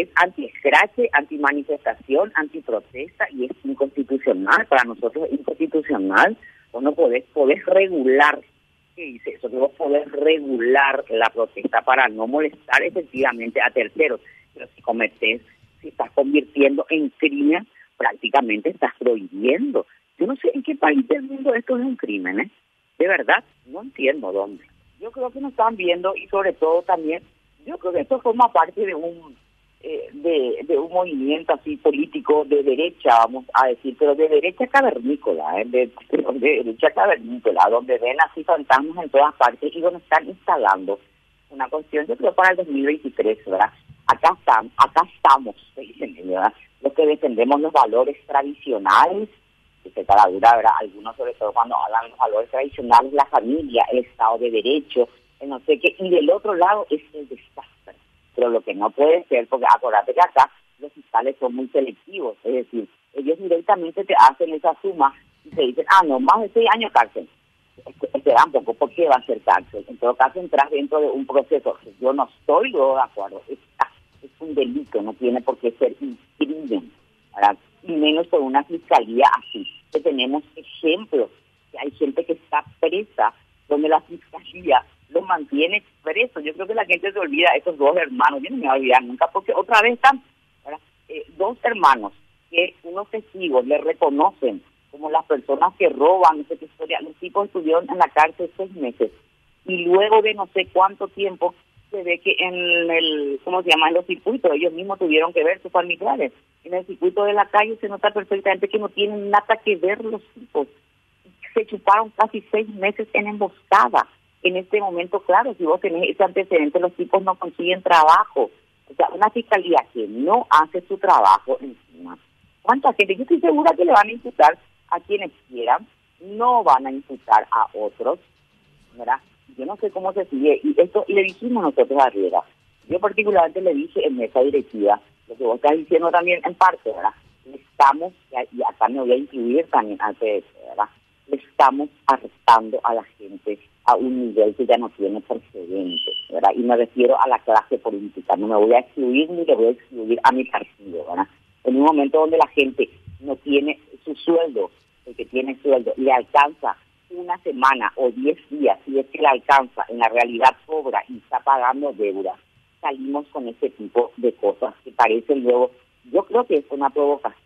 es anti-escrache, anti-manifestación, anti-protesta y es inconstitucional. Para nosotros es inconstitucional. Vos no podés, podés regular, ¿qué dice eso? Que podés regular la protesta para no molestar efectivamente a terceros. Pero si cometés, si estás convirtiendo en crimen, prácticamente estás prohibiendo. Yo no sé en qué país del mundo esto es un crimen, ¿eh? De verdad, no entiendo dónde. Yo creo que nos están viendo y sobre todo también, yo creo que esto forma parte de un eh, de, un movimiento así político de derecha, vamos a decir, pero de derecha cavernícola, ¿eh? de, derecha cavernícola, donde ven así fantasmas en todas partes y donde están instalando una cuestión, yo creo, para el 2023, ¿verdad? Acá están, acá estamos, ¿verdad? Los que defendemos los valores tradicionales, que cada duda, ¿verdad? Algunos, sobre todo cuando hablan de los valores tradicionales, la familia, el Estado de Derecho, no sé qué, y del otro lado es el desastre. Lo que no puede ser, porque acordate que acá los fiscales son muy selectivos, es decir, ellos directamente te hacen esa suma y te dicen, ah, no, más de seis años cárcel. Espera un poco, ¿por qué va a ser cárcel? En todo caso, entras dentro de un proceso. Yo no estoy de acuerdo, es, es un delito, no tiene por qué ser un crimen, y menos por una fiscalía así. Que tenemos ejemplos, que hay gente que está presa donde la fiscalía lo mantiene preso. Yo creo que la gente se olvida estos dos hermanos, yo no me voy a olvidar nunca, porque otra vez están eh, dos hermanos que unos testigos le reconocen como las personas que roban, no sé historia. Los tipos estuvieron en la cárcel seis meses y luego de no sé cuánto tiempo se ve que en el, ¿cómo se llama? En los circuitos, ellos mismos tuvieron que ver sus familiares. En el circuito de la calle se nota perfectamente que no tienen nada que ver los tipos. Se chuparon casi seis meses en emboscada en este momento, claro, si vos tenés ese antecedente, los tipos no consiguen trabajo. O sea, una fiscalía que no hace su trabajo encima. ¿Cuánta gente? Yo estoy segura que le van a imputar a quienes quieran, no van a imputar a otros, ¿verdad? Yo no sé cómo se sigue, y esto le dijimos nosotros a Riera. Yo particularmente le dije en esa directiva, lo que vos estás diciendo también en parte, ¿verdad? Estamos, y acá me voy a incluir también antes, ¿verdad? estamos arrestando a la gente a un nivel que ya no tiene precedentes, ¿verdad? Y me refiero a la clase política, no me voy a excluir ni le voy a excluir a mi partido, ¿verdad? En un momento donde la gente no tiene su sueldo, el que tiene sueldo, le alcanza una semana o diez días, si es que le alcanza, en la realidad cobra y está pagando deuda, salimos con ese tipo de cosas que parecen luego, yo creo que es una provocación.